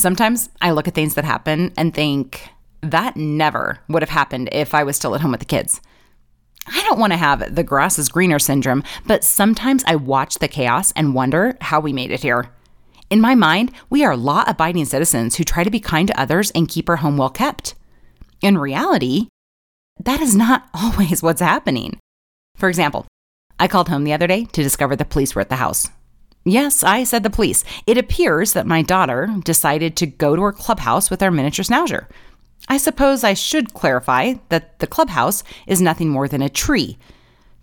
Sometimes I look at things that happen and think, that never would have happened if I was still at home with the kids. I don't want to have the grass is greener syndrome, but sometimes I watch the chaos and wonder how we made it here. In my mind, we are law abiding citizens who try to be kind to others and keep our home well kept. In reality, that is not always what's happening. For example, I called home the other day to discover the police were at the house. Yes, I said the police. It appears that my daughter decided to go to her clubhouse with our miniature schnauzer. I suppose I should clarify that the clubhouse is nothing more than a tree.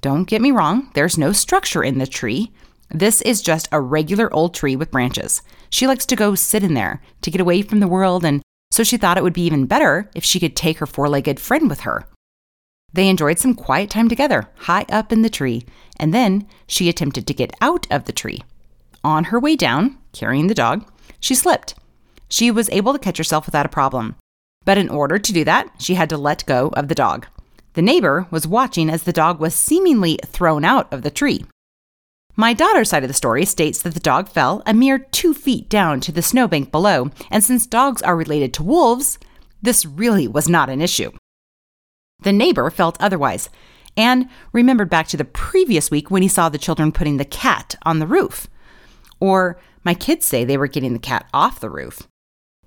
Don't get me wrong, there's no structure in the tree. This is just a regular old tree with branches. She likes to go sit in there to get away from the world, and so she thought it would be even better if she could take her four legged friend with her. They enjoyed some quiet time together, high up in the tree, and then she attempted to get out of the tree. On her way down, carrying the dog, she slipped. She was able to catch herself without a problem. But in order to do that, she had to let go of the dog. The neighbor was watching as the dog was seemingly thrown out of the tree. My daughter's side of the story states that the dog fell a mere two feet down to the snowbank below, and since dogs are related to wolves, this really was not an issue. The neighbor felt otherwise and remembered back to the previous week when he saw the children putting the cat on the roof. Or my kids say they were getting the cat off the roof.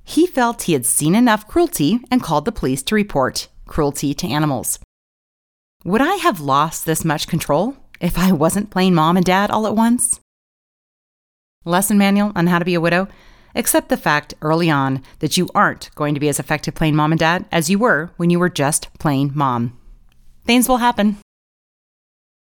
He felt he had seen enough cruelty and called the police to report cruelty to animals. Would I have lost this much control if I wasn't playing mom and dad all at once? Lesson manual on how to be a widow. Accept the fact early on that you aren't going to be as effective playing mom and dad as you were when you were just playing mom. Things will happen.